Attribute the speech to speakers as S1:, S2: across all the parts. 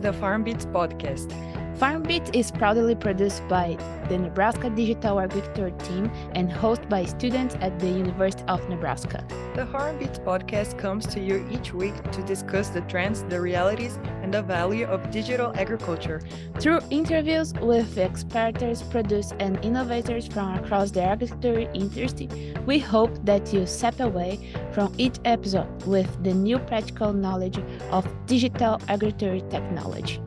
S1: The FarmBits podcast.
S2: FarmBits is proudly produced by the Nebraska Digital Agriculture team and hosted by students at the University of Nebraska.
S1: The FarmBits podcast comes to you each week to discuss the trends, the realities, and the value of digital agriculture.
S2: Through interviews with experts, producers, and innovators from across the agriculture industry, we hope that you step away from each episode with the new practical knowledge of digital agriculture technology.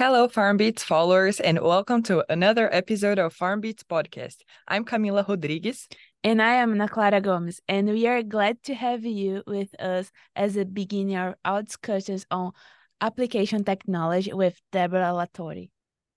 S1: Hello, FarmBits followers, and welcome to another episode of FarmBits podcast. I'm Camila Rodriguez.
S2: And I am Ana Clara Gomes, and we are glad to have you with us as a beginner of our discussions on application technology with Debora Latorre.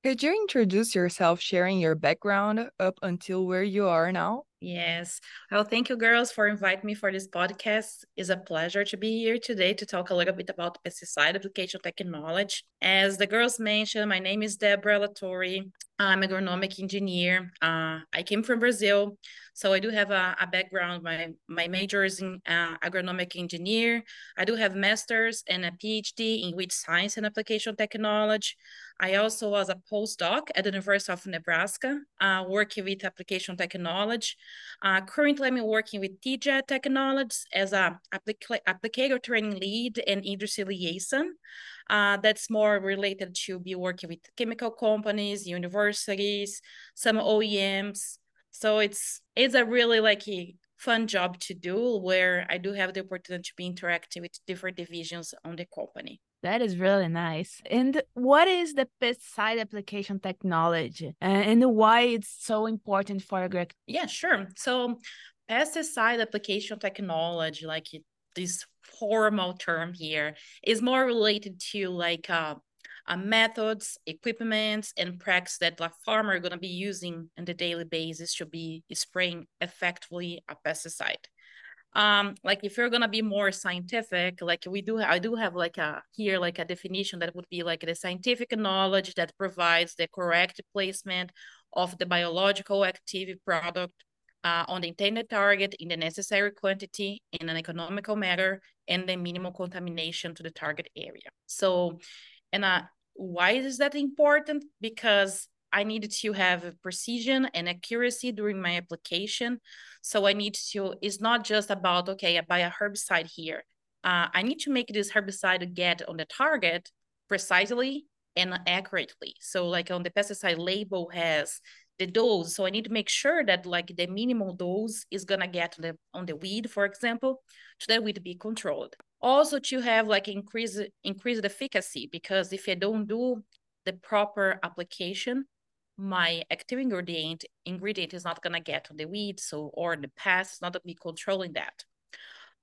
S1: Could you introduce yourself, sharing your background up until where you are now?
S3: Yes. Well, thank you, girls, for inviting me for this podcast. It's a pleasure to be here today to talk a little bit about pesticide application technology. As the girls mentioned, my name is Debora Latorre. I'm an agronomic engineer. Uh, I came from Brazil, so I do have a, a background. My my major is in uh, agronomic engineer. I do have masters and a PhD in weed science and application technology. I also was a postdoc at the University of Nebraska, uh, working with application technology. Uh, currently, I'm working with TeeJet Technologies as a applic- applicator training lead and industry liaison. Uh, that's more related to be working with chemical companies, universities, some OEMs. So it's it's a really like a fun job to do where I do have the opportunity to be interacting with different divisions on the company.
S2: That is really nice. And what is the pesticide application technology and why it's so important for agriculture?
S3: Yeah, sure. So pesticide application technology, like this formal term here, is more related to like uh, uh, methods, equipment, and practice that the farmer are going to be using on the daily basis to be spraying effectively a pesticide um like if you're gonna be more scientific like we do i do have like a here like a definition that would be like the scientific knowledge that provides the correct placement of the biological active product uh, on the intended target in the necessary quantity in an economical manner and the minimal contamination to the target area. So and uh, why is that important? Because I needed to have precision and accuracy during my application. So I need to, it's not just about, okay, I buy a herbicide here. Uh, I need to make this herbicide get on the target precisely and accurately. So like on the pesticide label has the dose. So I need to make sure that like the minimal dose is gonna get on the, on the weed, for example, so that weed be controlled. Also to have like increase increased efficacy because if I don't do the proper application, my active ingredient ingredient is not gonna get on the weed, so or the pest is not be controlling that.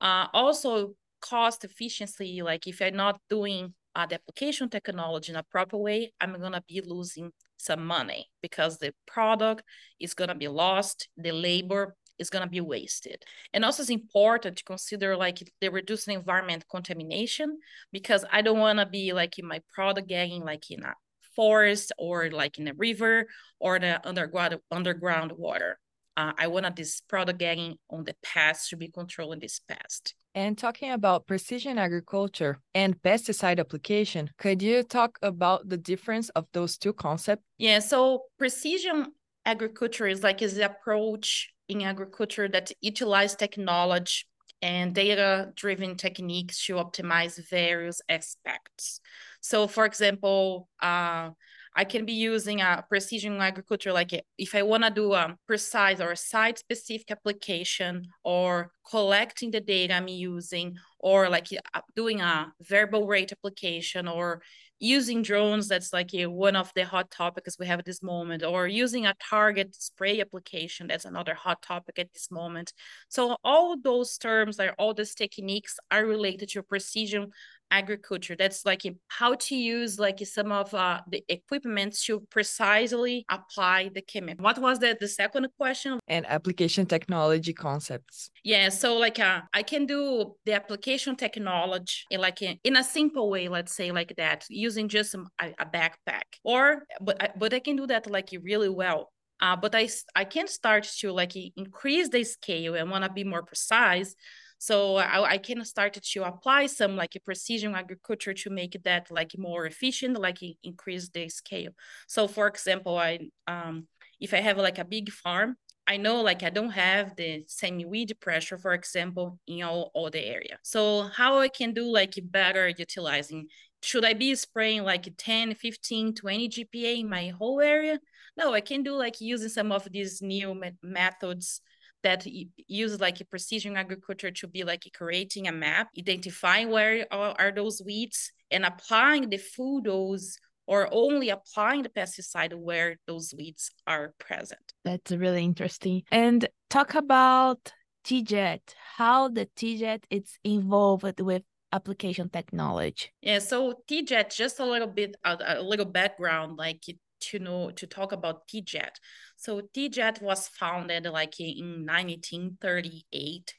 S3: Uh, also, cost efficiency, like if I'm not doing uh, the application technology in a proper way, I'm gonna be losing some money because the product is gonna be lost, the labor is gonna be wasted. And also it's important to consider like the reducing environment contamination because I don't wanna be like in my product getting like in a forest or like in a river or the underground underground water. Uh, I wanted this product getting on the past to be controlling this pest.
S1: And talking about precision agriculture and pesticide application, could you talk about the difference of those two concepts?
S3: Yeah, so precision agriculture is like is the approach in agriculture that utilize technology and data driven techniques to optimize various aspects. So, for example, uh, I can be using a precision agriculture, like if I want to do a precise or site specific application or collecting the data I'm using, or like doing a variable rate application or using drones that's like one of the hot topics we have at this moment or using a target spray application that's another hot topic at this moment. So all those terms are all those techniques are related to precision agriculture. That's like how to use like some of uh, the equipment to precisely apply the chemical what was the, the second question?
S1: And application technology concepts.
S3: Yeah so like uh, i can do the application technology in like in, in a simple way let's say like that using just a, a backpack. Or but I, but i can do that like really well. Uh, but I, I can start to like increase the scale and want to be more precise So I, I can start to apply some like precision agriculture to make that like more efficient, like increase the scale. So for example, I um if I have like a big farm, I know like I don't have the same weed pressure, for example, in all, all the area. So how I can do like better utilizing should I be spraying like 10, 15, 20 GPA in my whole area? No, I can do like using some of these new methods that use like a precision agriculture to be like creating a map, identifying where are, are those weeds and applying the full dose or only applying the pesticide where those weeds are present.
S2: That's really interesting. And talk about TeeJet, how the TeeJet is involved with application technology.
S3: Yeah, so TeeJet, just a little bit, a, a little background, like to know to talk about TeeJet. So TeeJet was founded like in 1938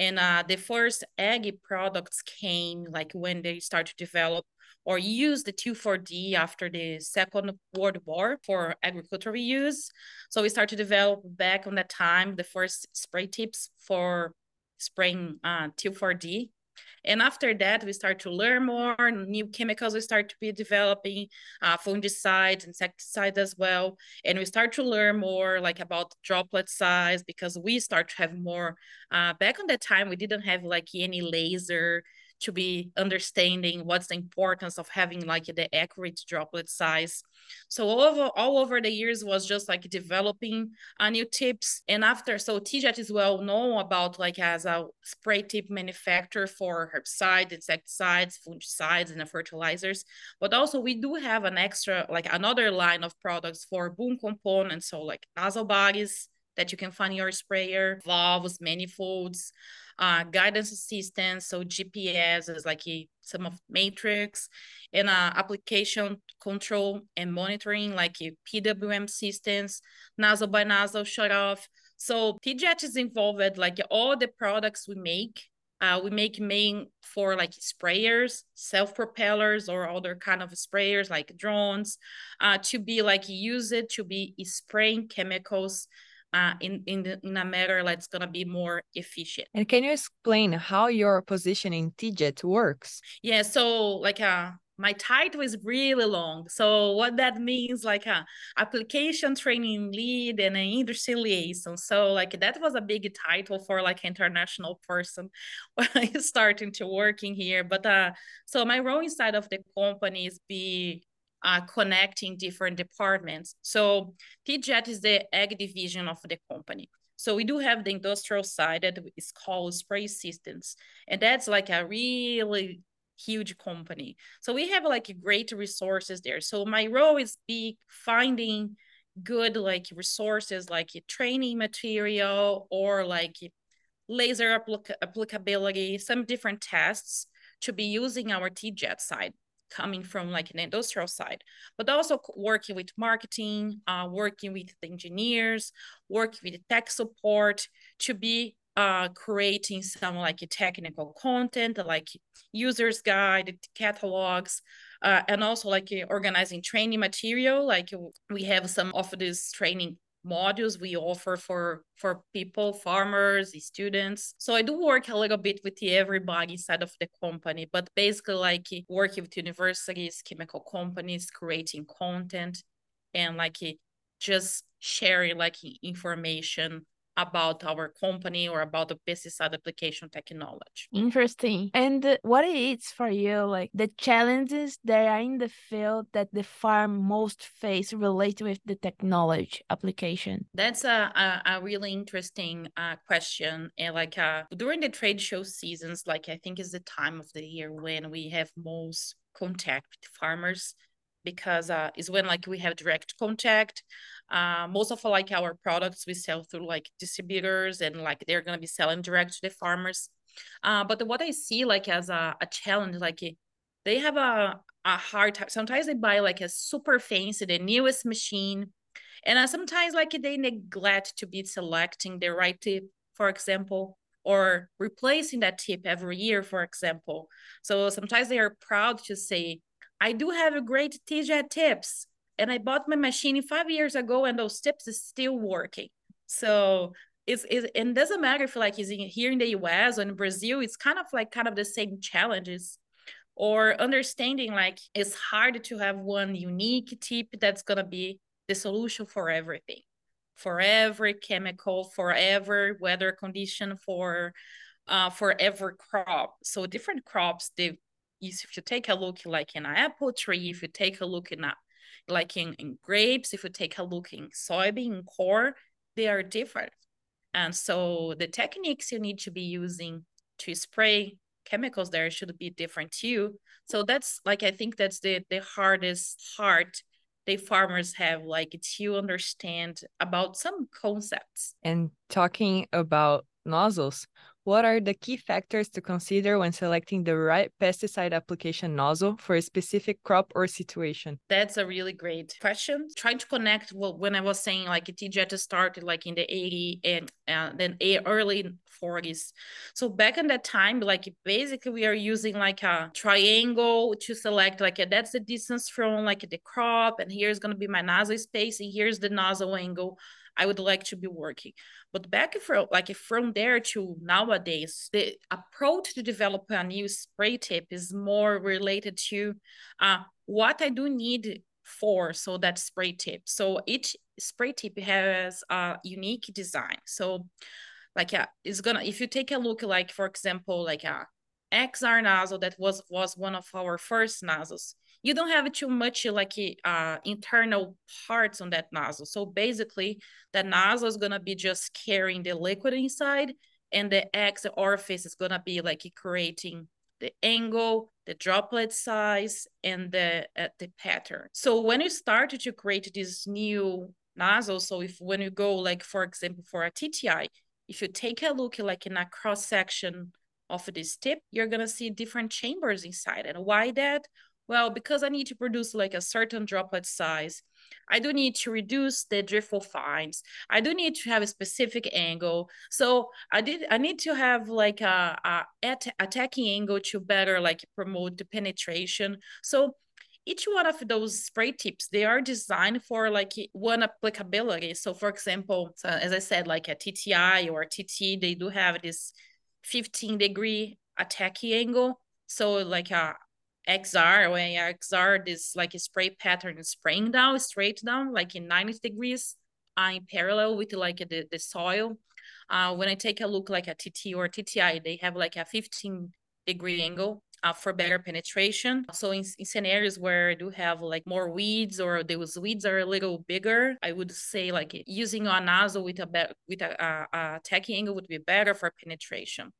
S3: and uh, the first ag products came like when they started to develop or use the 2,4-D after the Second World War for agricultural use. So we started to develop back on that time the first spray tips for spraying uh, 2,4-D and after that, we start to learn more new chemicals. We start to be developing uh, fungicides, insecticides as well. And we start to learn more like about droplet size because we start to have more. Uh, back on that time, we didn't have like any laser to be understanding what's the importance of having like the accurate droplet size. So all over all over the years was just like developing uh, new tips. And after, so TeeJet is well known about like as a spray tip manufacturer for herbicides, insecticides, fungicides, and fertilizers. But also we do have an extra like another line of products for boom components. So like nozzle bodies that you can find your sprayer, valves, manifolds, uh, guidance assistance, so GPS is like a, some of matrix, and uh, application control and monitoring, like a PWM systems, nozzle by nozzle shut off. So TeeJet is involved, like all the products we make, uh, we make main for like sprayers, self propellers, or other kind of sprayers like drones, uh, to be like use it to be spraying chemicals uh, in in, the, in a matter that's gonna be more efficient.
S1: And can you explain how your positioning TeeJet works?
S3: Yeah, so like uh my title is really long. So what that means, like a uh, application training lead and an industry liaison. So like that was a big title for like international person when I starting to working here. But uh, so my role inside of the company is be uh, connecting different departments. So TeeJet is the ag division of the company. So we do have the industrial side that is called spray systems. And that's like a really huge company. So we have like great resources there. So my role is be finding good like resources like training material or like laser applic applicability, some different tests to be using our TeeJet side coming from like an industrial side, but also working with marketing, uh, working with the engineers, working with tech support to be uh, creating some like technical content, like users guide, catalogs, uh, and also like organizing training material. Like we have some of this training modules we offer for for people farmers students. So i do work a little bit with everybody side of the company but basically like working with universities chemical companies creating content and like just sharing like information about our company or about the pesticide application technology.
S2: Interesting. And what is for you like the challenges that are in the field that the farm most face related with the technology application?
S3: That's a, a, a really interesting uh, question. And like uh, during the trade show seasons, like I think is the time of the year when we have most contact with farmers because uh, is when like we have direct contact uh, most of like our products we sell through like distributors and like they're gonna be selling direct to the farmers. Uh, but what I see like as a, a challenge, like they have a, a hard time. Sometimes they buy like a super fancy, the newest machine. And uh, sometimes like they neglect to be selecting the right tip, for example, or replacing that tip every year, for example. So sometimes they are proud to say, I do have a great TeeJet tips and I bought my machine five years ago and those tips is still working. So it's, it, it doesn't matter if like it's in, here in the US or in Brazil, it's kind of like kind of the same challenges or understanding like it's hard to have one unique tip that's to be the solution for everything for every chemical for every weather condition for uh, for every crop so different crops they if you take a look like in an apple tree if you take a look in a, like in, in grapes if you take a look in soybean corn they are different and so the techniques you need to be using to spray chemicals there should be different too. So that's like I think that's the the hardest part the farmers have like to understand about some concepts.
S1: And talking about nozzles, what are the key factors to consider when selecting the right pesticide application nozzle for a specific crop or situation?
S3: That's a really great question. Trying to connect when I was saying like TeeJet started like in the 80 and uh, then early 40s. So back in that time, like basically we are using like a triangle to select like a, that's the distance from like the crop and here's going to be my nozzle space and here's the nozzle angle I would like to be working. But back from like from there to nowadays, the approach to develop a new spray tip is more related to uh, what I do need for so that spray tip. So each spray tip has a unique design. So like uh, it's gonna if you take a look like for example like a XR nozzle that was was one of our first nozzles you don't have too much like uh, internal parts on that nozzle. So basically, the nozzle is gonna be just carrying the liquid inside, and the exit orifice is gonna be like creating the angle, the droplet size, and the uh, the pattern. So when you started to create this new nozzle, so if when you go like for example for a TTI, if you take a look like in a cross section of this tip, you're gonna see different chambers inside. And why that? Well, because I need to produce like a certain droplet size, I do need to reduce the driftable fines. I do need to have a specific angle. So I did. I need to have like a, a attacking angle to better like promote the penetration. So each one of those spray tips they are designed for like one applicability. So for example, so as I said, like a TTI or a TT, they do have this 15 degree attacking angle. So like a XR when XR this like a spray pattern spraying down straight down like in 90 degrees uh, in parallel with like the, the soil. Uh, when I take a look like a TT or TTI, they have like a 15 degree angle uh, for better penetration. So in, in, scenarios where I do have like more weeds or those weeds are a little bigger, I would say like using a nozzle with a with a, a, a tacking angle would be better for penetration.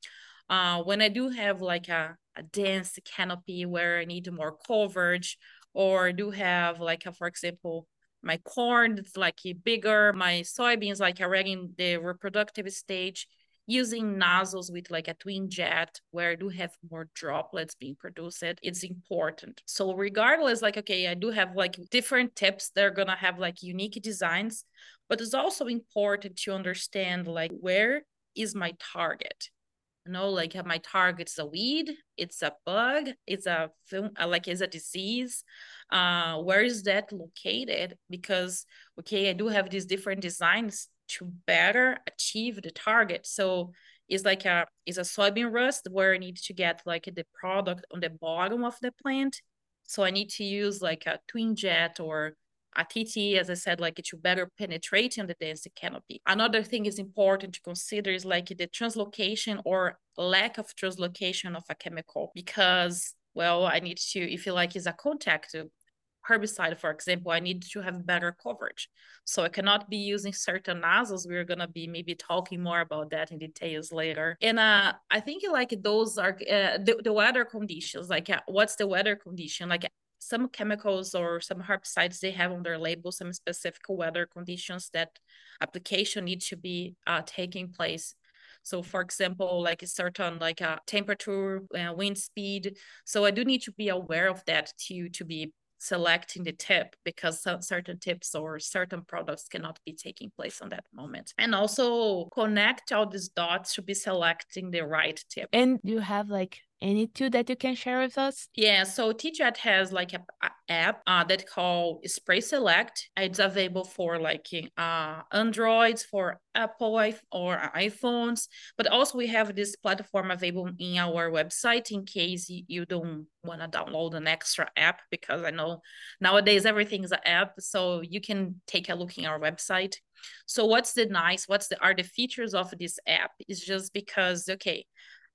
S3: Uh, when I do have like a, a dense canopy where I need more coverage, or do have like a, for example, my corn it's like bigger, my soybeans like already in the reproductive stage, using nozzles with like a twin jet where I do have more droplets being produced, it's important. So regardless, like okay, I do have like different tips that are gonna have like unique designs, but it's also important to understand like where is my target you know like my target's a weed it's a bug it's a film uh, like it's a disease. Uh where is that located? Because okay i do have these different designs to better achieve the target. So it's like a it's a soybean rust where i need to get like the product on the bottom of the plant. So i need to use like a twin jet or a TT, as I said, like to better penetrate in the dense canopy. Another thing is important to consider is like the translocation or lack of translocation of a chemical because, well, I need to, if you like, is a contact herbicide, for example, I need to have better coverage. So I cannot be using certain nozzles. We're gonna be maybe talking more about that in details later. And uh, I think like those are uh, the, the weather conditions. Like, uh, what's the weather condition? Like some chemicals or some herbicides they have on their label some specific weather conditions that application needs to be uh, taking place. So for example like a certain like a temperature uh, wind speed. So i do need to be aware of that to to be selecting the tip because certain tips or certain products cannot be taking place on that moment. And also connect all these dots to be selecting the right tip.
S2: And you have like any two that you can share with us?
S3: Yeah, so TeeJet has like a, app uh, that called Spray Select. It's available for like uh, Androids, for Apple or iPhones, but also we have this platform available in our website in case you don't want to download an extra app because I know nowadays everything is an app, so you can take a look in our website. So what's the nice, what's the are the features of this app? Is just because okay,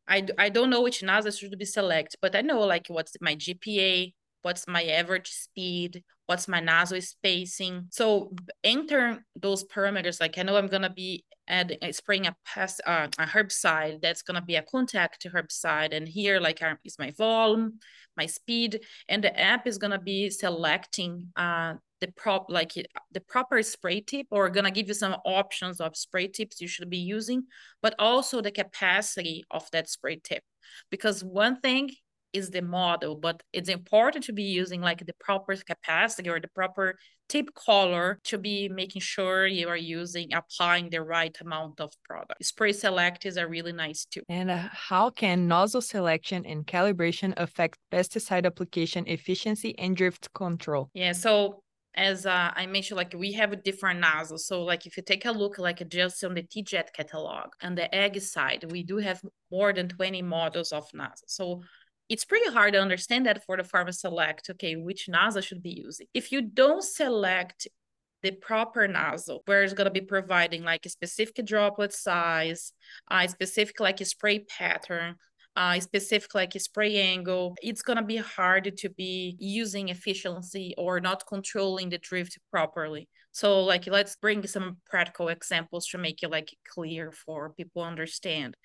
S3: I, I don't know which nozzle should be select, but I know like what's my GPA, what's my average speed, what's my nozzle spacing. So enter those parameters. Like I know I'm gonna be uh, spraying a pest uh, a herbicide that's gonna be a contact herbicide, and here like uh, is my volume, my speed, and the app is gonna be selecting uh the prop like the proper spray tip or gonna give you some options of spray tips you should be using but also the capacity of that spray tip. Because one thing is the model but it's important to be using like the proper capacity or the proper tip color to be making sure you are using applying the right amount of product. Spray select is a really nice tool
S1: and uh, how can nozzle selection and calibration affect pesticide application efficiency and drift control?
S3: Yeah so as uh, I mentioned, like we have different nozzles. So like if you take a look like just on the TeeJet catalog and the egg side, we do have more than 20 models of nozzles. So it's pretty hard to understand that for the farmer select, okay, which nozzle should be using. If you don't select the proper nozzle where it's going to be providing like a specific droplet size, a specific like a spray pattern, uh, specific like spray angle, it's gonna be hard to be using efficiency or not controlling the drift properly. So like let's bring some practical examples to make it like clear for people understand.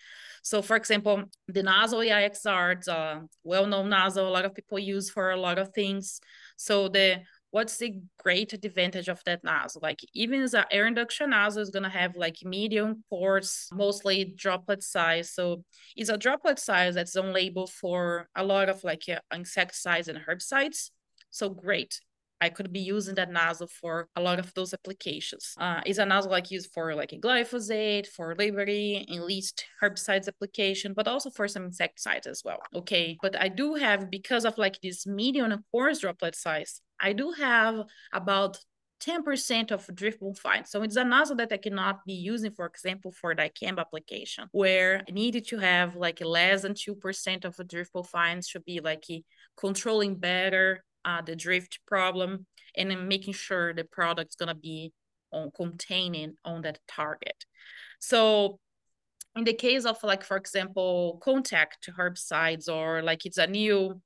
S3: So for example, the nozzle AIXR, it's a well-known nozzle, a lot of people use for a lot of things. So the what's the great advantage of that nozzle? Like even an air induction nozzle is gonna have like medium coarse, mostly droplet size. So it's a droplet size that's on label for a lot of like uh, insecticides and herbicides. So great. I could be using that nozzle for a lot of those applications. Uh, it's a nozzle like used for like glyphosate, for Liberty, least herbicides application, but also for some insecticides as well. Okay, but I do have because of like this medium and porous droplet size, I do have about 10% of driftable fines. So it's a nozzle that I cannot be using, for example, for dicamba application, where I needed to have like less than 2% of driftable fines should be like controlling better uh, the drift problem and then making sure the product's gonna be on containing on that target. So in the case of like, for example, contact herbicides or like it's a new,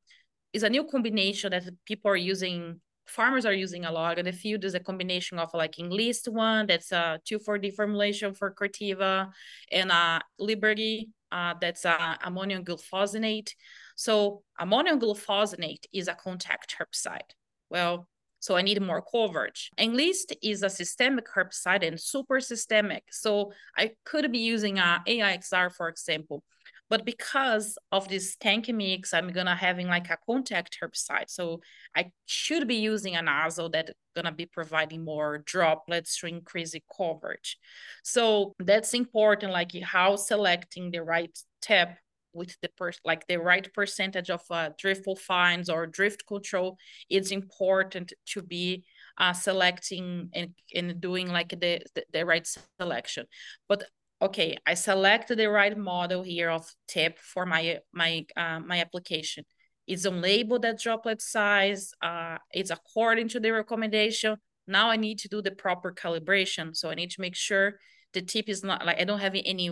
S3: it's a new combination that people are using, farmers are using a lot in the field is a combination of like Enlist one, that's a 2,4-D formulation for Corteva and a Liberty, uh, that's a ammonium glufosinate. So ammonium glufosinate is a contact herbicide. Well, so I need more coverage. Enlist is a systemic herbicide and super systemic. So I could be using uh, a AIXR, for example. But because of this tank mix, I'm gonna having like a contact herbicide. So I should be using a nozzle that's gonna be providing more droplets to increase the coverage. So that's important, like how selecting the right tip with the per like the right percentage of uh, driftable fines or drift control, it's important to be uh, selecting and, and doing like the, the, the right selection. But okay, I selected the right model here of tip for my my uh, my application. It's on label that droplet size. Uh, it's according to the recommendation. Now I need to do the proper calibration. So I need to make sure the tip is not like I don't have any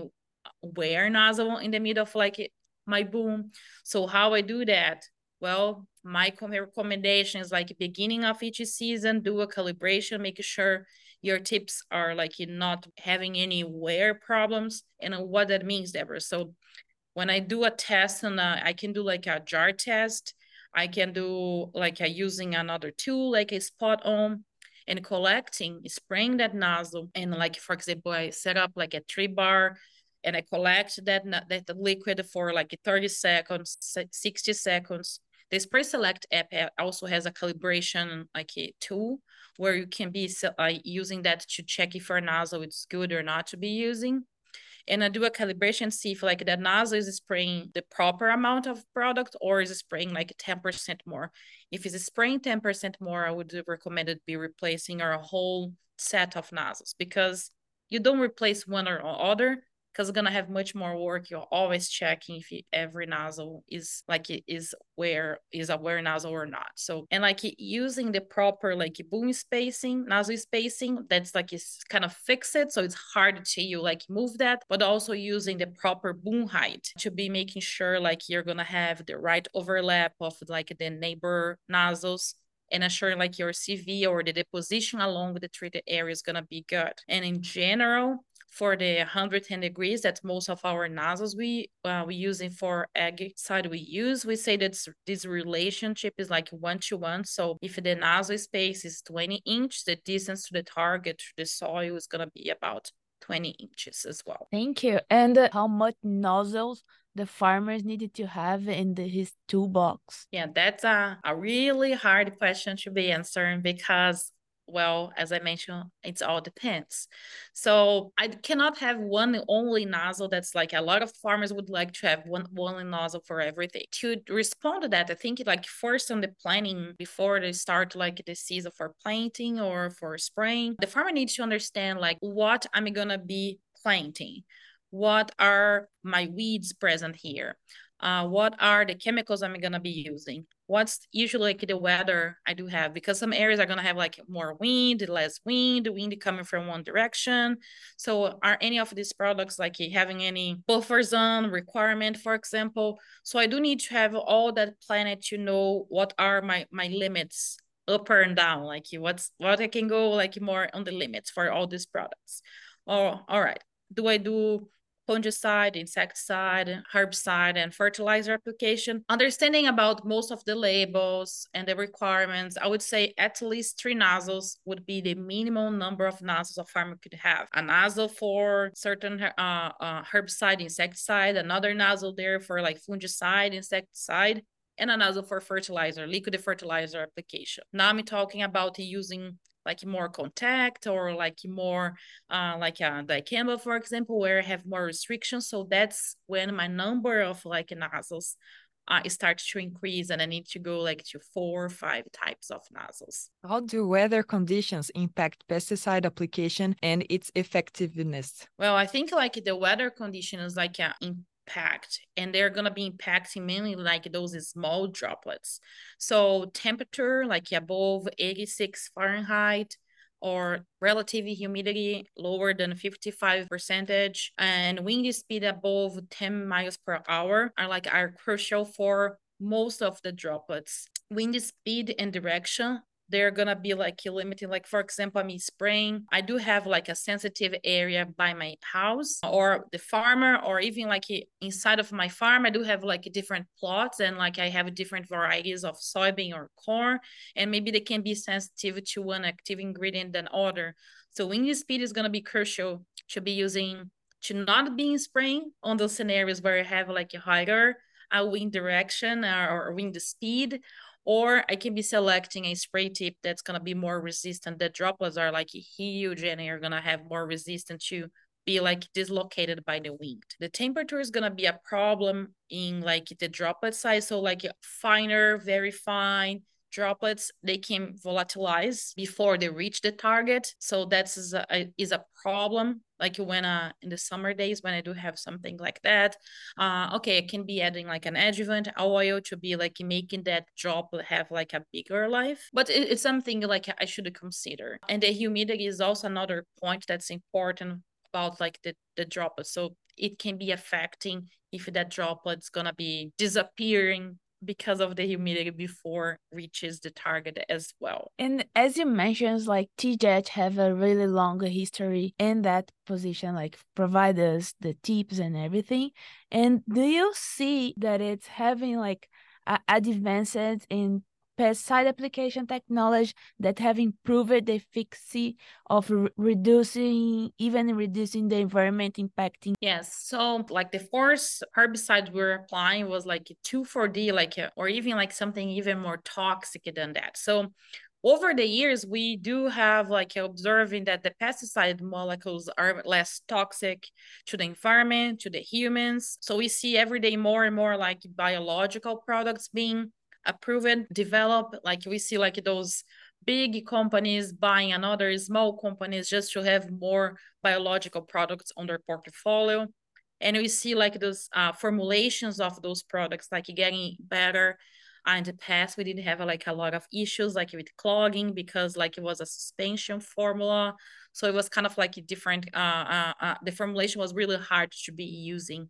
S3: wear nozzle in the middle of like my boom. So how I do that? Well, my recommendation is like beginning of each season, do a calibration, make sure your tips are like not having any wear problems and what that means, Debora. So when I do a test and uh, I can do like a jar test, I can do like a using another tool like a spot on and collecting, spraying that nozzle. And like, for example, I set up like a three bar and I collect that, that liquid for like 30 seconds, 60 seconds. The Spray Select app also has a calibration like a tool where you can be uh, using that to check if your nozzle is good or not to be using. and I do a calibration, see if like that nozzle is spraying the proper amount of product or is spraying like 10% more. If it's spraying 10% more, I would recommend it be replacing our whole set of nozzles because you don't replace one or other because gonna have much more work. You're always checking if every nozzle is like it is where is a wear nozzle or not. So and like using the proper like boom spacing, nozzle spacing, that's like it's kind of fix it. So it's hard to you like move that, but also using the proper boom height to be making sure like you're gonna have the right overlap of like the neighbor nozzles and ensure like your CV or the deposition along with the treated area is gonna be good. And in general, for the 110 degrees that most of our nozzles we uh, we using for egg side we use. We say that this relationship is like one to one. So if the nozzle space is 20 inch the distance to the target to the soil is going to be about 20 inches as well.
S2: Thank you. And uh, how much nozzles the farmers needed to have in the, his toolbox?
S3: Yeah, that's a, a really hard question to be answering because well as i mentioned it's all depends. So i cannot have one only nozzle that's like a lot of farmers would like to have one one nozzle for everything. To respond to that i think like first on the planning before they start like the season for planting or for spraying the farmer needs to understand like what i'm gonna be planting. What are my weeds present here uh, what are the chemicals I'm gonna be using? What's usually like the weather I do have because some areas are gonna have like more wind, less wind, the wind coming from one direction. So are any of these products like having any buffer zone requirement, for example? So I do need to have all that planet to know what are my my limits up and down, like what's what I can go like more on the limits for all these products. Oh, all right. Do I do fungicide, insecticide, herbicide, and fertilizer application. Understanding about most of the labels and the requirements, I would say at least three nozzles would be the minimum number of nozzles a farmer could have. A nozzle for certain uh, uh, herbicide, insecticide, another nozzle there for like fungicide, insecticide, and a nozzle for fertilizer, liquid fertilizer application. Now I'm talking about using like more contact or like more uh, like uh, dicamba, for example, where I have more restrictions. So that's when my number of like nozzles uh, starts to increase and I need to go like to four or five types of nozzles.
S1: How do weather conditions impact pesticide application and its effectiveness?
S3: Well, I think like the weather conditions like uh, impact and they're going to be impacting mainly like those small droplets. So temperature like above 86 fahrenheit or relative humidity lower than 55 percentage and wind speed above 10 miles per hour are like are crucial for most of the droplets. Wind speed and direction they're gonna be like limiting like for example i'm spraying i do have like a sensitive area by my house or the farmer or even like inside of my farm i do have like different plots and like i have different varieties of soybean or corn and maybe they can be sensitive to one active ingredient than other. So wind speed is to be crucial to be using to not being spraying on those scenarios where you have like a higher a wind direction or, or wind speed or I can be selecting a spray tip that's going to be more resistant. The droplets are like huge and you're going to have more resistance to be like dislocated by the wind. The temperature is going to be a problem in like the droplet size. So like finer, very fine, droplets they can volatilize before they reach the target. So that's is a, is a problem like when uh in the summer days when i do have something like that. Uh okay i can be adding like an adjuvant oil to be like making that droplet have like a bigger life. But it, it's something like i should consider. And the humidity is also another point that's important about like the the droplet. So it can be affecting if that droplet's gonna be disappearing because of the humidity before reaches the target as well.
S2: And as you mentioned, like TeeJet have a really long history in that position, like provide us the tips and everything. And do you see that it's having like advances in pesticide application technology that have improved the efficacy of re reducing, even reducing the environment impacting.
S3: Yes. So like the first herbicide we are applying was like 2,4-D, like, uh, or even like something even more toxic than that. So over the years we do have like observing that the pesticide molecules are less toxic to the environment to the humans so we see every day more and more like biological products being approved develop. like we see like those big companies buying another small companies just to have more biological products on their portfolio. And we see like those uh, formulations of those products like getting better. Uh, in the past we didn't have like a lot of issues like with clogging because like it was a suspension formula. So it was kind of like a different uh, uh, uh the formulation was really hard to be using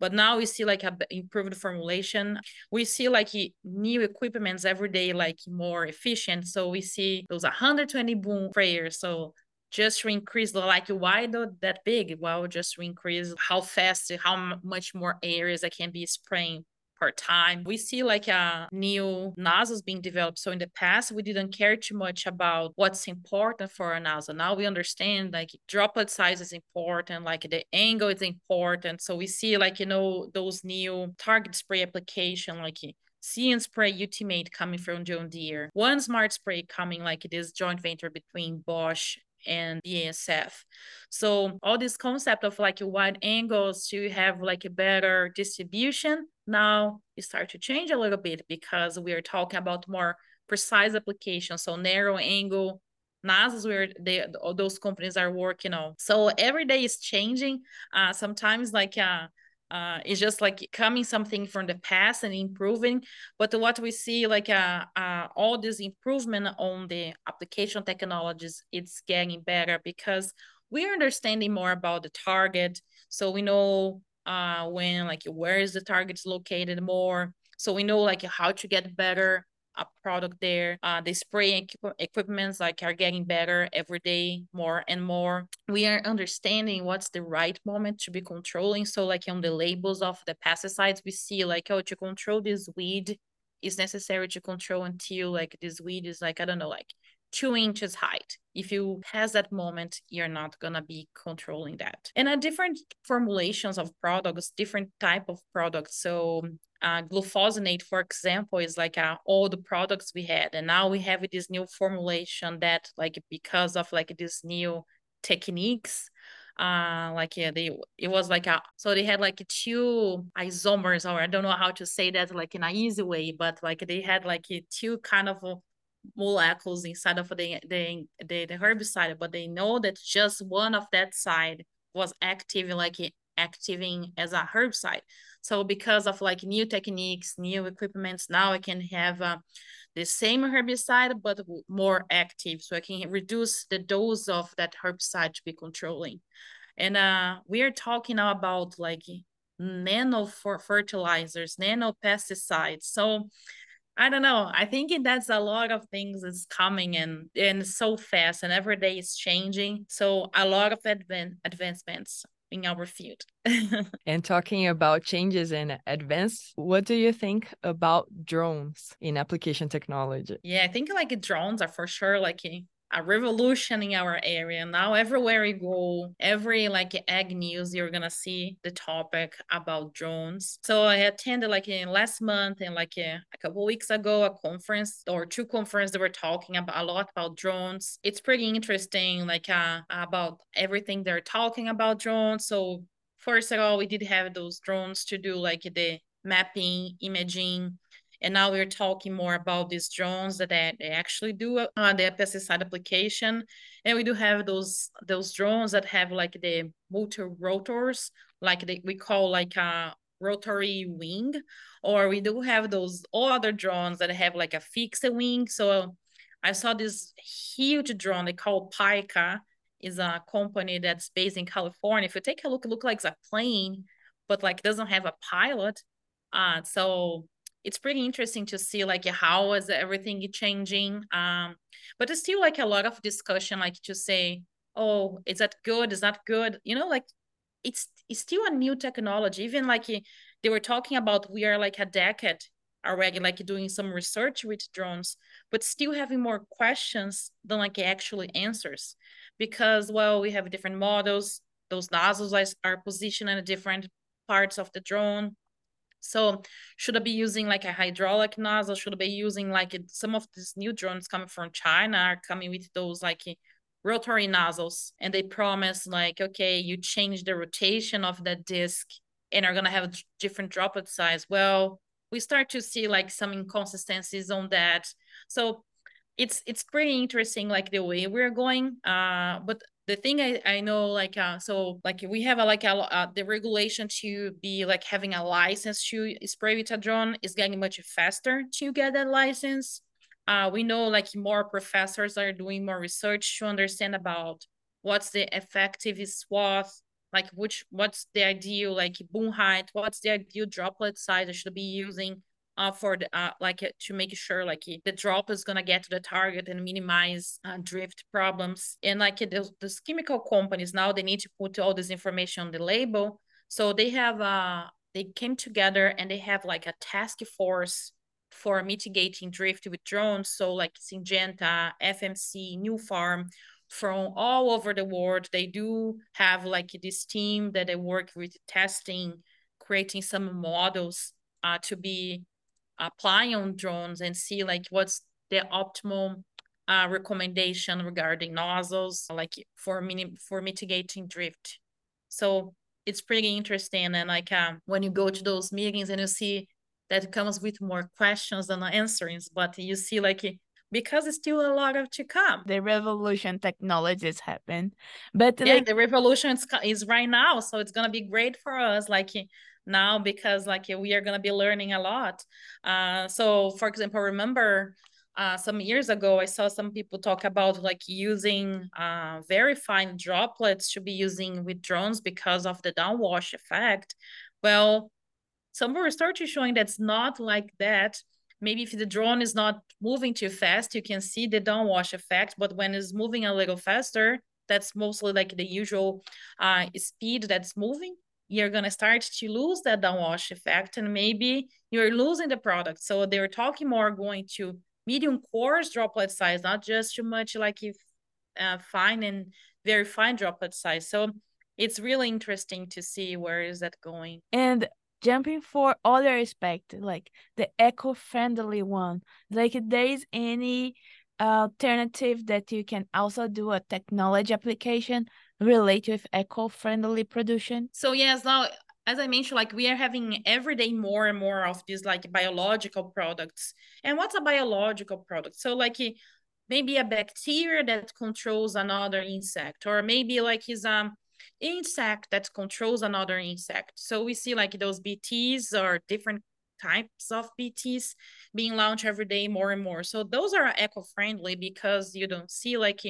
S3: but now we see like a improved formulation. We see like new equipments every day like more efficient. So we see those 120 boom sprayers so just to increase the like why that big? Well just to increase how fast how much more areas i can be spraying per time. We see like a new nozzles being developed. So in the past, we didn't care too much about what's important for a nozzle. Now we understand like droplet size is important, like the angle is important. So we see like, you know, those new target spray application, like See and Spray Ultimate coming from John Deere. One smart spray coming like this joint venture between Bosch and BASF. So all this concept of like wide angles to have like a better distribution now it start to change a little bit because we are talking about more precise applications. So narrow angle nozzles where they those companies are working on. So every day is changing. Uh, sometimes like uh, uh, it's just like coming something from the past and improving. But what we see, like uh, uh, all this improvement on the application technologies, it's getting better because we're understanding more about the target. So we know uh, when like where is the targets located more. So we know like how to get better a product there. Uh, the spray equip- equipments like are getting better every day, more and more. We are understanding what's the right moment to be controlling. So like on the labels of the pesticides, we see like oh to control this weed is necessary to control until like this weed is like I don't know like two inches height. If you pass that moment, you're not gonna be controlling that. And a different formulations of products, different type of products. So uh, glufosinate, for example, is like uh, all the products we had, and now we have this new formulation that, like, because of like this new techniques, uh like yeah they it was like a so they had like two isomers or i don't know how to say that like in an easy way but like they had like two kind of molecules inside of the, the, the, the herbicide, but they know that just one of that side was active, like acting as a herbicide. So because of like new techniques, new equipments, now I can have uh, the same herbicide, but more active. So I can reduce the dose of that herbicide to be controlling. And uh, we are talking now about like nano for fertilizers, nano pesticides. So I don't know. I think that's a lot of things is coming and and so fast, and every day is changing. So a lot of advan- advancements in our field.
S1: and talking about changes in advance, what do you think about drones in application technology?
S3: Yeah, I think like drones are for sure like a revolution in our area. Now everywhere you go, every like egg news, you're gonna see the topic about drones. So I attended like in last month and like a, couple weeks ago a conference or two conferences that were talking about a lot about drones. It's pretty interesting, like uh, about everything they're talking about drones. So first of all, we did have those drones to do like the mapping, imaging, and now we're talking more about these drones that actually do uh, the pesticide application. And we do have those those drones that have like the multi rotors, like they, we call like a rotary wing, or we do have those all other drones that have like a fixed wing. So I saw this huge drone they call Pyka is a company that's based in California. If you take a look, it looks like a plane, but like doesn't have a pilot. Uh, so it's pretty interesting to see like how is everything changing um but it's still like a lot of discussion like to say oh is that good? Is that good? You know like it's it's still a new technology. Even like they were talking about we are like a decade already like doing some research with drones but still having more questions than like actually answers because well we have different models. Those nozzles are positioned in different parts of the drone So should I be using like a hydraulic nozzle? Should I be using like some of these new drones coming from China are coming with those like rotary nozzles and they promise like, okay, you change the rotation of that disc and are gonna have a different droplet size. Well, we start to see like some inconsistencies on that. So it's it's pretty interesting like the way we're going. Uh, but the thing I, I know like uh so like we have a like a uh, the regulation to be like having a license to spray with a drone is getting much faster to get that license. Uh we know like more professors are doing more research to understand about what's the effective swath like which what's the ideal like boom height what's the ideal droplet size i should be using uh, for the, uh, like uh, to make sure like the drop is gonna get to the target and minimize uh, drift problems. And like those, those chemical companies now they need to put all this information on the label. So they have uh they came together and they have like a task force for mitigating drift with drones. So like Syngenta, FMC, Nufarm from all over the world. They do have like this team that they work with testing, creating some models uh, to be apply on drones and see like what's the optimal uh, recommendation regarding nozzles, like for mini for mitigating drift. So it's pretty interesting. And like um, when you go to those meetings and you see that comes with more questions than answers, but you see like because it's still a lot of to come.
S2: The revolution technologies happen, but
S3: yeah, like... the revolution is, is right now, so it's gonna be great for us. Like now because like we are going to be learning a lot. Uh, so for example remember uh, some years ago i saw some people talk about like using uh, very fine droplets to be using with drones because of the downwash effect. Well some research is showing that's not like that. Maybe if the drone is not moving too fast you can see the downwash effect but when it's moving a little faster that's mostly like the usual uh, speed that's moving you're going to start to lose that downwash effect and maybe you're losing the product. So they're talking more going to medium coarse droplet size, not just too much like if uh, fine and very fine droplet size. So it's really interesting to see where is that going.
S2: And jumping for other aspect, like the eco-friendly one, like there is any alternative that you can also do a technology application relate with eco-friendly production?
S3: So yes, now as I mentioned, like we are having every day more and more of these like biological products. And what's a biological product? So like maybe a bacteria that controls another insect, or maybe like is um insect that controls another insect. So we see like those BTs or different types of BTs being launched every day more and more. So those are eco-friendly because you don't see like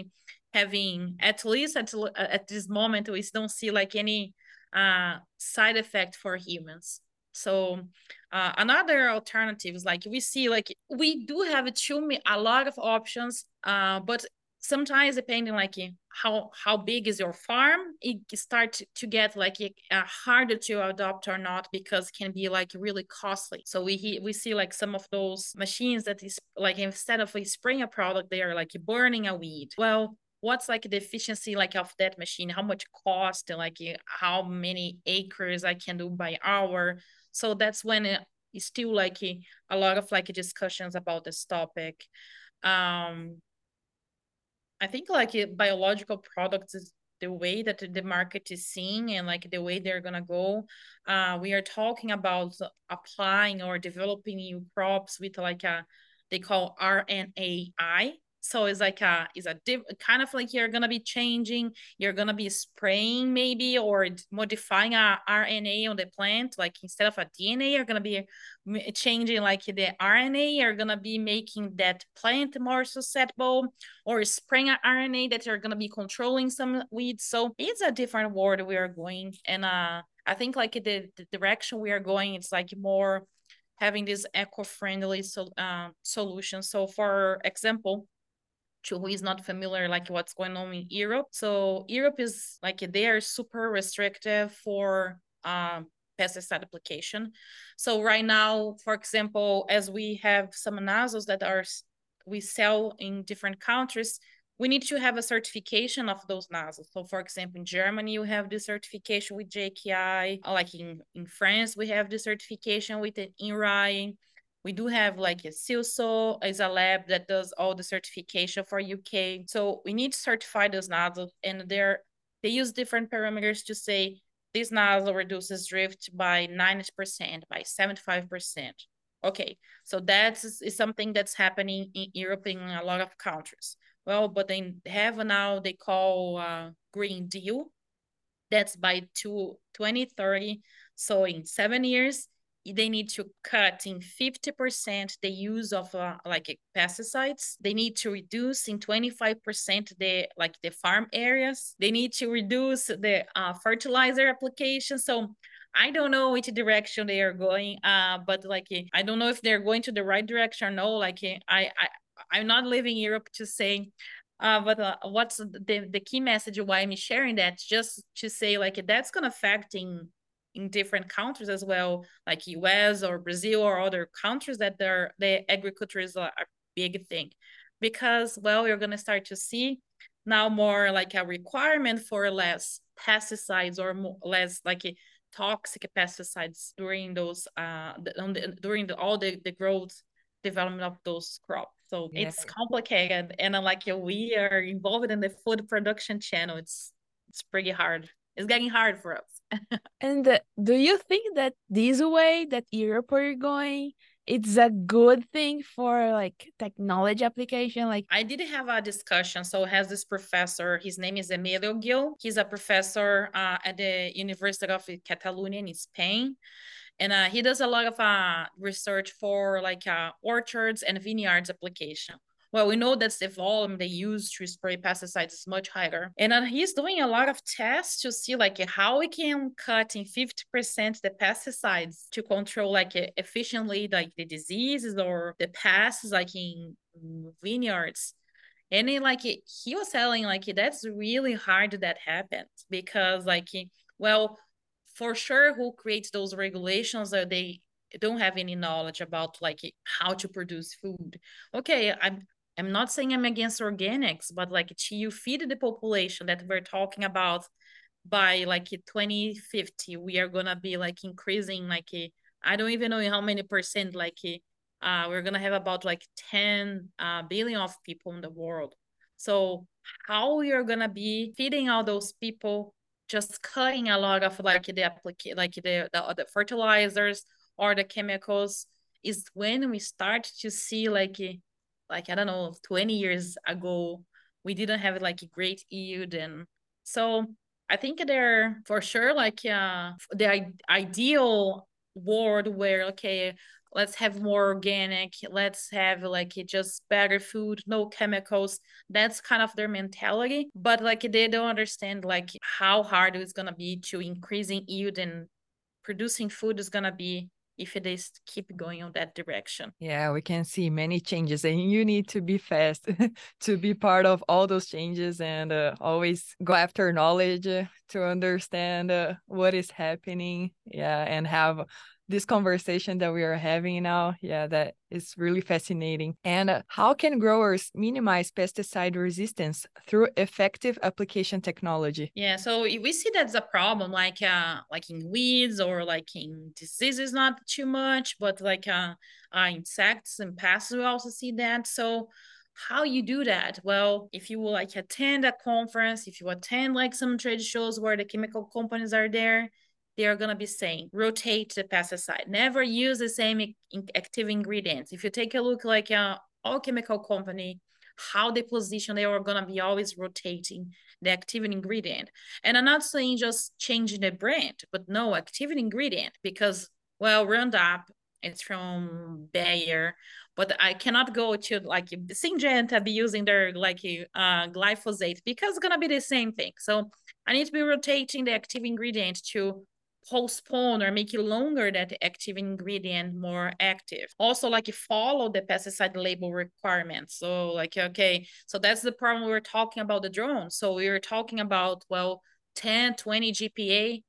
S3: having at least at, at this moment we don't see like any uh, side effect for humans. So uh, another alternative is like we see like we do have too a lot of options uh, but sometimes depending like how how big is your farm it start to get like uh, harder to adopt or not because can be like really costly. So we we see like some of those machines that is like instead of spraying a product they are like burning a weed. Well what's like the efficiency like of that machine? How much cost like how many acres i can do by hour? So that's when it's still like a lot of like discussions about this topic. Um i think like biological products is the way that the market is seeing and like the way they're gonna go. Uh we are talking about applying or developing new crops with like a they call rnai so it's like a it's a div- kind of like you're gonna be changing you're gonna be spraying maybe or modifying a rna on the plant like instead of a dna you're gonna be changing like the rna you're gonna be making that plant more susceptible or spraying rna that you're gonna be controlling some weeds. So it's a different world we are going and uh i think like the, the direction we are going it's like more having this eco-friendly so, uh, solution. So for example to who is not familiar like what's going on in Europe. So Europe is like they are super restrictive for um, pesticide application. So right now, for example, as we have some nozzles that are we sell in different countries, we need to have a certification of those nozzles. So, for example, in Germany, you have the certification with JKI. Like in, in France, we have the certification with the INRI. We do have like a Silsoe is a lab that does all the certification for UK. So we need to certify those nozzles, and they're they use different parameters to say this nozzle reduces drift by 90%, by 75%. Okay, so that's is something that's happening in Europe in a lot of countries. Well, but they have now they call uh, Green Deal. That's by two, 2030. So in seven years, they need to cut in 50% the use of uh, like pesticides they need to reduce in 25% the like the farm areas they need to reduce the uh, fertilizer application so I don't know which direction they are going, uh, but like I don't know if they're going to the right direction or no. Like I, I, I'm not living in Europe to say, uh, but uh, what's the the key message why I'm sharing that? Just to say like that's gonna affecting in different countries as well, like US or Brazil or other countries that their the agriculture is a, a big thing, because well you're gonna start to see now more like a requirement for less pesticides or more, less like a toxic pesticides during those uh the, during the, all the, the growth development of those crops. So yeah. it's complicated and uh, like we are involved in the food production channel. It's it's pretty hard. It's getting hard for us
S2: and do you think that this way that europe are going it's a good thing for like technology application like
S3: i did have a discussion. So has this professor his name is emilio gil. He's a professor uh, at the university of catalonia in spain. And uh, he does a lot of uh, research for like uh, orchards and vineyards application well, we know that the volume they use to spray pesticides is much higher. And uh, he's doing a lot of tests to see like how we can cut in 50% the pesticides to control like efficiently like the diseases or the pests like in vineyards. And then, like he was telling like that's really hard that happens because like well for sure who creates those regulations they don't have any knowledge about like how to produce food okay i'm I'm not saying I'm against organics, but like you feed the population that we're talking about by like 2050, we are gonna be like increasing like I don't even know how many percent like uh we're gonna have about like 10 uh, billion of people in the world. So how we are gonna be feeding all those people just cutting a lot of like the applica- like the, the the fertilizers or the chemicals is when we start to see like like I don't know, 20 years ago, we didn't have like a great yield. And so I think they're for sure like uh, the ideal world where, okay, let's have more organic, let's have like just better food, no chemicals. That's kind of their mentality. But like they don't understand like how hard it's gonna be to increasing yield and producing food is gonna be if is keep going on that direction.
S1: Yeah, we can see many changes, and you need to be fast to be part of all those changes and uh, always go after knowledge uh, to understand uh, what is happening. Yeah, and have this conversation that we are having now yeah that is really fascinating. And uh, how can growers minimize pesticide resistance through effective application technology?
S3: Yeah so we see that's a problem like uh like in weeds or like in diseases not too much but like uh, uh insects and pests we also see that. So how you do that? Well if you will like attend a conference if you attend like some trade shows where the chemical companies are there they are going to be saying rotate the pesticide. Never use the same active ingredients. If you take a look like a uh, all chemical company how they position they are going to be always rotating the active ingredient. And i'm not saying just changing the brand but no active ingredient because well roundup it's from bayer but i cannot go to like syngenta be using their like uh, glyphosate because it's going to be the same thing. So i need to be rotating the active ingredient to postpone or make it longer that active ingredient more active also like follow the pesticide label requirements so like okay so that's the problem we are talking about the drone so we were talking about well 10 20 gpa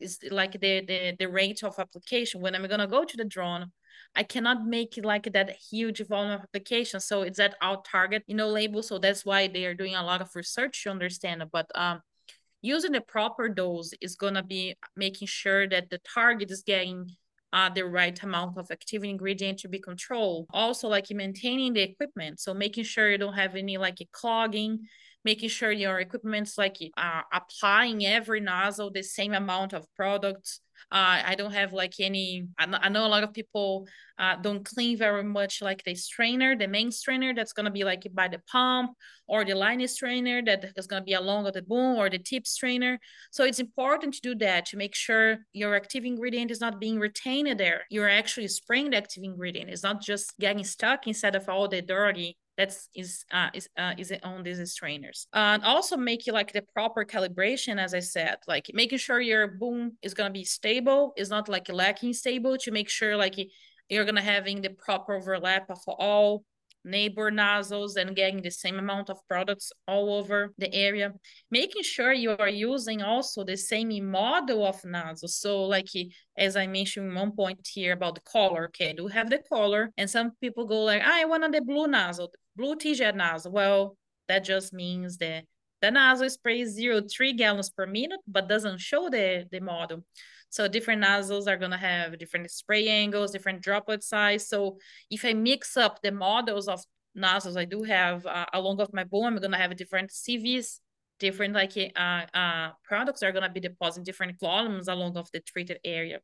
S3: is like the, the the rate of application when i'm to go to the drone I cannot make it like that huge volume of application. So it's that our target, you know, label. So that's why they are doing a lot of research to understand. But um, using the proper dose is gonna be making sure that the target is getting uh, the right amount of active ingredient to be controlled. Also, like maintaining the equipment, so making sure you don't have any like clogging, making sure your equipment's like uh, applying every nozzle the same amount of products uh, I don't have like any. I know a lot of people uh, don't clean very much like the strainer, the main strainer that's gonna be like by the pump, or the line strainer that is gonna be along the boom, or the tip strainer. So it's important to do that to make sure your active ingredient is not being retained there. You're actually spraying the active ingredient. It's not just getting stuck inside of all the dirty that's is uh, is uh, is on these strainers. And also make like the proper calibration as i said like making sure your boom is going to be stable. Is not like lacking stable to make sure like you're going to having the proper overlap of all neighbor nozzles and getting the same amount of products all over the area. Making sure you are using also the same model of nozzles. So like as i mentioned one point here about the color okay do have the color and some people go like ah, i want the blue nozzle blue TeeJet nozzle well that just means that the nozzle sprays zero three gallons per minute but doesn't show the the model so different nozzles are gonna have different spray angles, different droplet size. So if I mix up the models of nozzles I do have uh, along of my boom, I'm gonna have different CVs, different like uh, uh, products are gonna be depositing different volumes along of the treated area.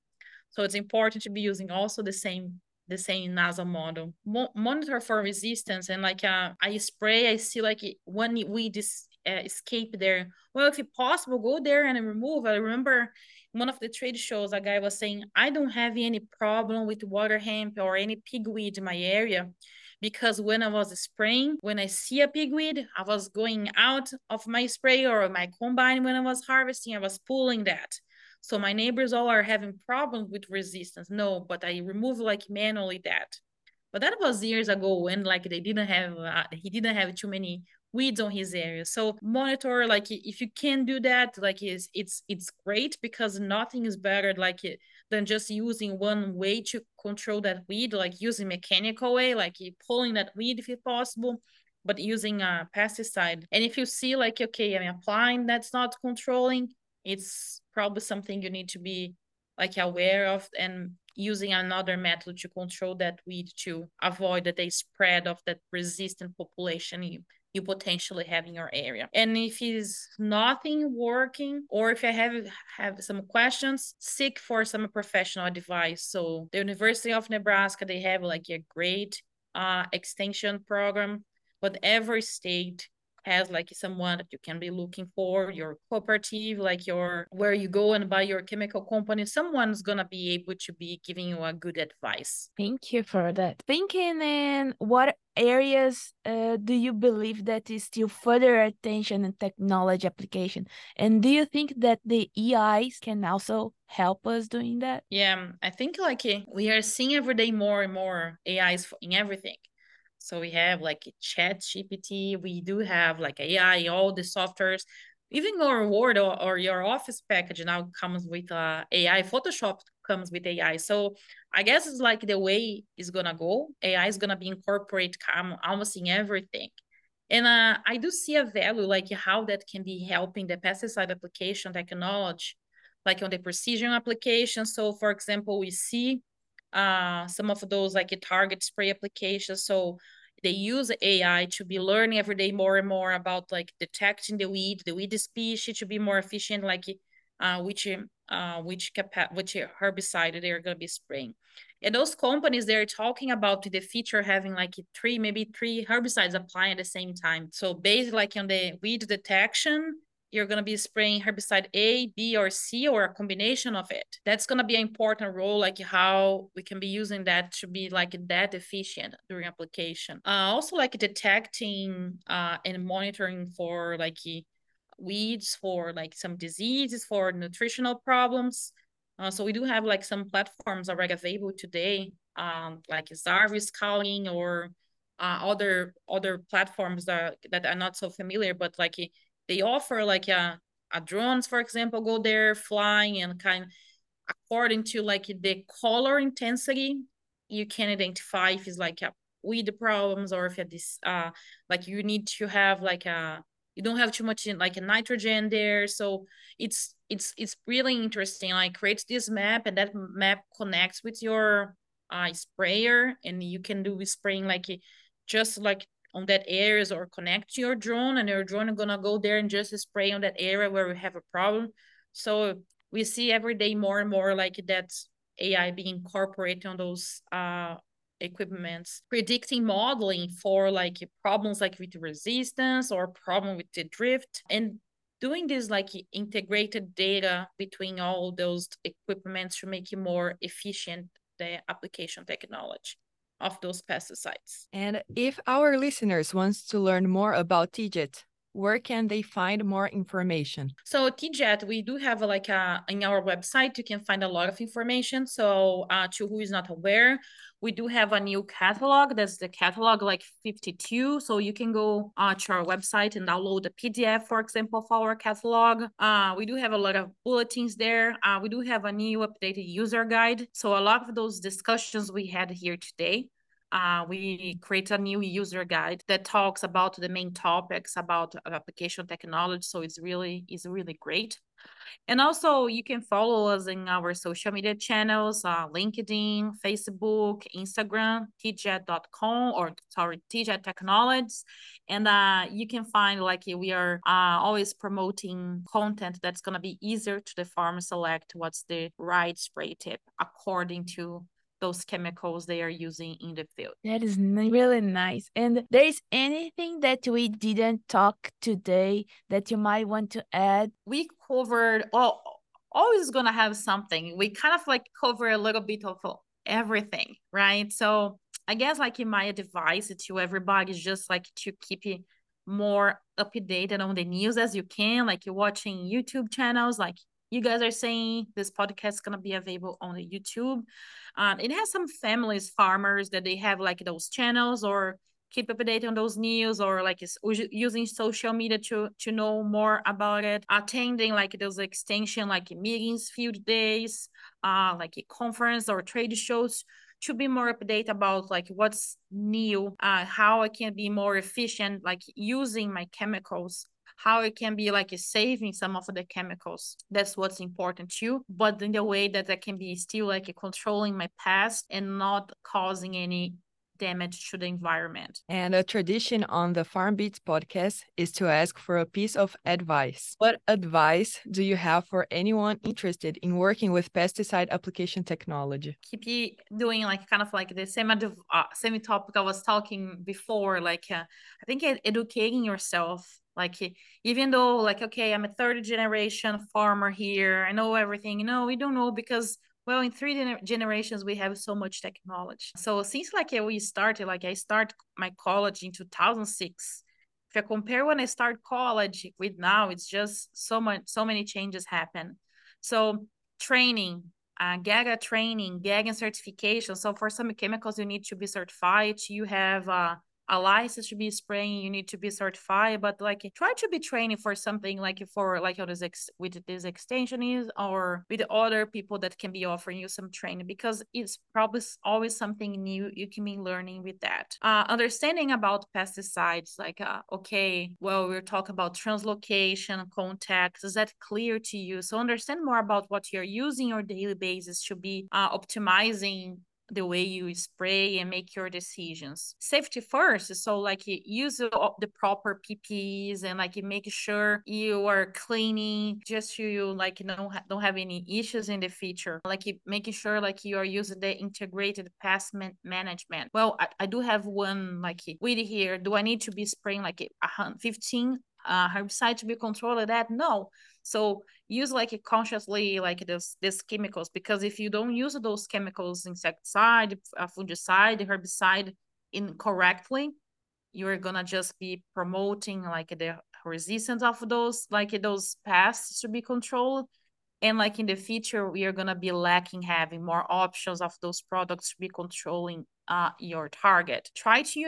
S3: So it's important to be using also the same the same nozzle model. Mo monitor for resistance and like uh, I spray, I see like when we just uh, escape there. Well, if possible, go there and remove. I remember one of the trade shows, a guy was saying, I don't have any problem with water hemp or any pigweed in my area because when I was spraying, when I see a pigweed, I was going out of my spray or my combine when I was harvesting, I was pulling that. So my neighbors all are having problems with resistance. No, but I remove like manually that. But that was years ago when like they didn't have uh, he didn't have too many weeds on his area so monitor like if you can do that like it's it's it's great because nothing is better like than just using one way to control that weed like using mechanical way like pulling that weed if possible but using a pesticide and if you see like okay i'm applying that's not controlling it's probably something you need to be like aware of and using another method to control that weed to avoid they spread of that resistant population you you potentially have in your area. And if it's nothing working, or if I have have some questions, seek for some professional advice. So the University of Nebraska, they have like a great uh, extension program, but every state has like someone that you can be looking for your cooperative like your where you go and buy your chemical company someone's gonna be able to be giving you a good advice.
S2: Thank you for that. Thinking in what areas uh, do you believe that is still further attention and technology application? And do you think that the AIs can also help us doing that?
S3: Yeah i think like eh, we are seeing every day more and more ais in everything so we have like Chat GPT. We do have like AI, all the softwares. Even your Word or, or your Office package now comes with uh, AI. Photoshop comes with AI. So I guess it's like the way it's gonna go. AI is gonna be incorporated almost in everything. And uh, I do see a value like how that can be helping the pesticide application technology, like on the precision application. So for example, we see uh, some of those like a target spray applications. So they use AI to be learning every day more and more about like detecting the weed, the weed species to be more efficient, like uh, which uh, which capa- which herbicide they're gonna be spraying. And those companies they're talking about the feature having like three, maybe three herbicides applying at the same time. So based like on the weed detection, you're going to be spraying herbicide A, B, or C, or a combination of it. That's going to be an important role, like how we can be using that to be like that efficient during application. Uh, also, like detecting uh, and monitoring for like weeds, for like some diseases, for nutritional problems. Uh, so we do have like some platforms already available today, um, like xarvio Scouting or uh, other other platforms that that are not so familiar, but like they offer like a, a drones, for example, go there flying and kind according to like the color intensity you can identify if it's like a weed problems or if this uh like you need to have like a you don't have too much in like a nitrogen there. So it's it's it's really interesting. Like creates this map and that map connects with your uh sprayer and you can do with spraying like just like on that areas or connect to your drone and your drone is gonna go there and just spray on that area where we have a problem. So we see every day more and more like that ai being incorporated on those uh equipments predicting modeling for like problems like with resistance or problem with the drift and doing this like integrated data between all those equipments to make it more efficient the application technology of those pesticides
S1: and if our listeners wants to learn more about TeeJet where can they find more information?
S3: So TeeJet, we do have like a in our website, you can find a lot of information. So uh, to who is not aware, we do have a new catalog. That's the catalog like 52. So you can go uh, to our website and download the PDF, for example, of our catalog. Uh, we do have a lot of bulletins there. Uh, we do have a new updated user guide. So a lot of those discussions we had here today uh, we create a new user guide that talks about the main topics about application technology. So it's really it's really great. And also you can follow us in our social media channels, uh, LinkedIn, Facebook, Instagram, teejet.com or sorry, teejet technologies. And uh, you can find like we are uh, always promoting content that's going to be easier to the farmer select what's the right spray tip according to those chemicals they are using in the field.
S2: That is really nice. And there's anything that we didn't talk today that you might want to add?
S3: We covered oh always gonna have something. We kind of like cover a little bit of uh, everything, right? So I guess like in my advice to everybody is just like to keep it more updated on the news as you can, like you're watching YouTube channels like you guys are saying this podcast is going to be available on the YouTube. Um, it has some families, farmers that they have like those channels or keep up to date on those news or like using social media to to know more about it attending like those extension like meetings field days uh like a conference or trade shows to be more update about like what's new uh how i can be more efficient like using my chemicals how it can be like saving some of the chemicals. That's what's important too, but in the way that I can be still like controlling my past and not causing any damage to the environment.
S1: And a tradition on the FarmBits podcast is to ask for a piece of advice. What advice do you have for anyone interested in working with pesticide application technology?
S3: Keep doing like kind of like the same uh, same topic I was talking before. Like uh, I think educating yourself like even though like okay i'm a third generation farmer here i know everything no we don't know because well in three generations we have so much technology so since like we started like i start my college in 2006 if i compare when i start college with now it's just so much so many changes happen so training uh, GAGA training, GAGA certification. So for some chemicals, you need to be certified. You have uh, a license to be spraying you need to be certified but like try to be training for something like for like this ex- with this extension is or with other people that can be offering you some training because it's probably always something new you can be learning with that. Uh, understanding about pesticides like uh, okay well we're talking about translocation contacts is that clear to you? So understand more about what you're using on daily basis to be uh, optimizing the way you spray and make your decisions. Safety first, so like use the proper PPEs and like make sure you are cleaning just so you like don't don't have any issues in the future. Like making sure like you are using the integrated pest man- management. Well, I, I do have one like weed here. Do I need to be spraying like 15 uh, herbicide to be controlled that? No. So use like consciously like those these chemicals because if you don't use those chemicals, insecticide, uh, fungicide, herbicide incorrectly, you're gonna just be promoting like the resistance of those like those pests to be controlled and like in the future we are to be lacking having more options of those products to be controlling uh, your target try to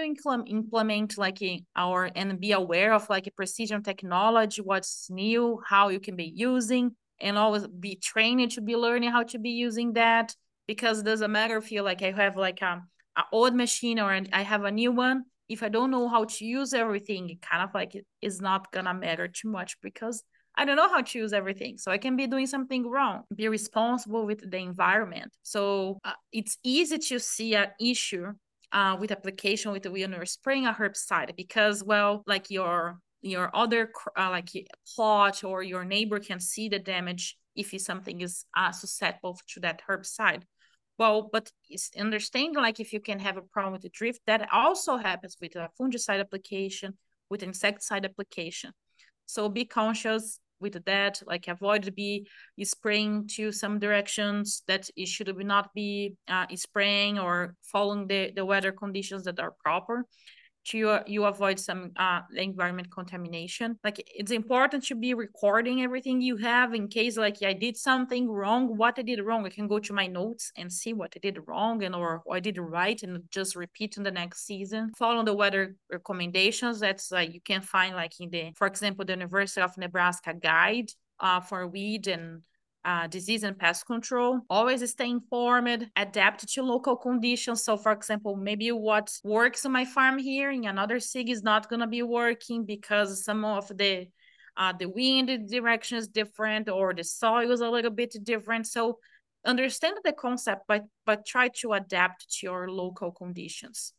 S3: implement like our and be aware of like a precision technology what's new how you can be using and always be trained to be learning how to be using that because it doesn't matter if you like I have like a, a old machine or I have a new one. If I don't know how to use everything, it kind of like it is not gonna matter too much because I don't know how to use everything. So I can be doing something wrong. Be responsible with the environment. So uh, it's easy to see an issue uh, with application with when you're spraying a herbicide because well, like your your other uh, like plot or your neighbor can see the damage if something is uh, susceptible to that herbicide. Well, but it's understanding like if you can have a problem with the drift, that also happens with a fungicide application, with insecticide application. So be conscious with that, like avoid be spraying to some directions that it should not be uh, spraying or following the, the weather conditions that are proper to uh, you avoid some uh, environment contamination. Like it's important to be recording everything you have in case like I did something wrong, what I did wrong. I can go to my notes and see what I did wrong and or, or I did right and just repeat in the next season. Follow the weather recommendations. That's like you can find like in the, for example, the University of Nebraska guide uh, for weed and uh, disease and pest control. Always stay informed, adapt to local conditions. So, for example, maybe what works on my farm here in another SIG is not going to be working because some of the uh, the wind direction is different or the soil is a little bit different. So, understand the concept, but but try to adapt to your local conditions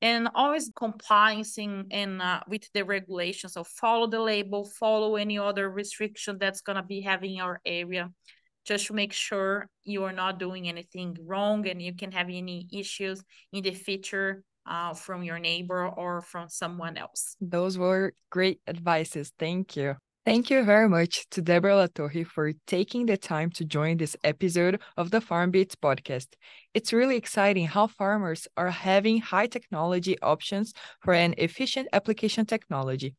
S3: and always complying and uh, with the regulations. So follow the label follow any other restriction that's to be having your area. Just to make sure you are not doing anything wrong and you can have any issues in the future uh, from your neighbor or from someone else.
S1: Those were great advices. Thank you Thank you very much to Debora Latorre for taking the time to join this episode of the FarmBits podcast. It's really exciting how farmers are having high technology options for an efficient application technology.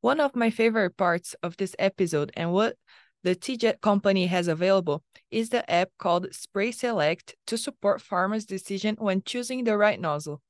S1: One of my favorite parts of this episode and what the TeeJet company has available is the app called Spray Select to support farmers' decision when choosing the right nozzle.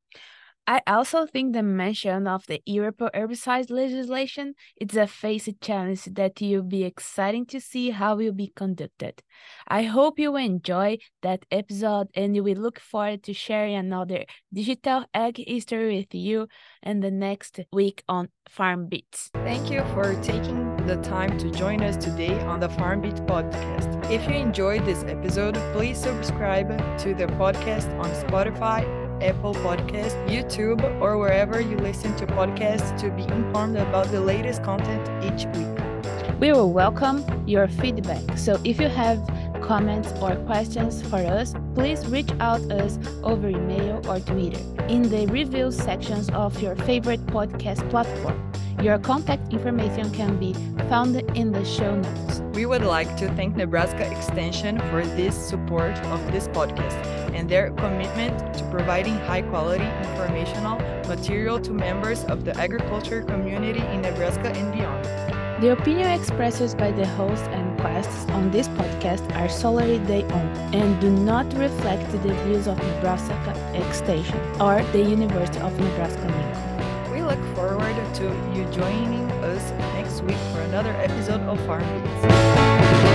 S2: I also think the mention of the European herbicide legislation is a face challenge that will be exciting to see how will be conducted. I hope you enjoy that episode and we look forward to sharing another digital egg history with you and the next week on FarmBits.
S1: Thank you for taking the time to join us today on the FarmBits podcast. If you enjoyed this episode, please subscribe to the podcast on Spotify Apple Podcast, YouTube, or wherever you listen to podcasts to be informed about the latest content each week.
S2: We will welcome your feedback. So if you have comments or questions for us, please reach out us over email or Twitter in the review sections of your favorite podcast platform. Your contact information can be found in the show notes.
S1: We would like to thank Nebraska Extension for this support of this podcast and their commitment to providing high quality informational material to members of the agriculture community in Nebraska and beyond.
S2: The opinion expressed by the host and guests on this podcast are solely their own and do not reflect the views of Nebraska Extension or the University of Nebraska Lincoln We
S1: look forward to you joining us next week for another episode of Farm Beats.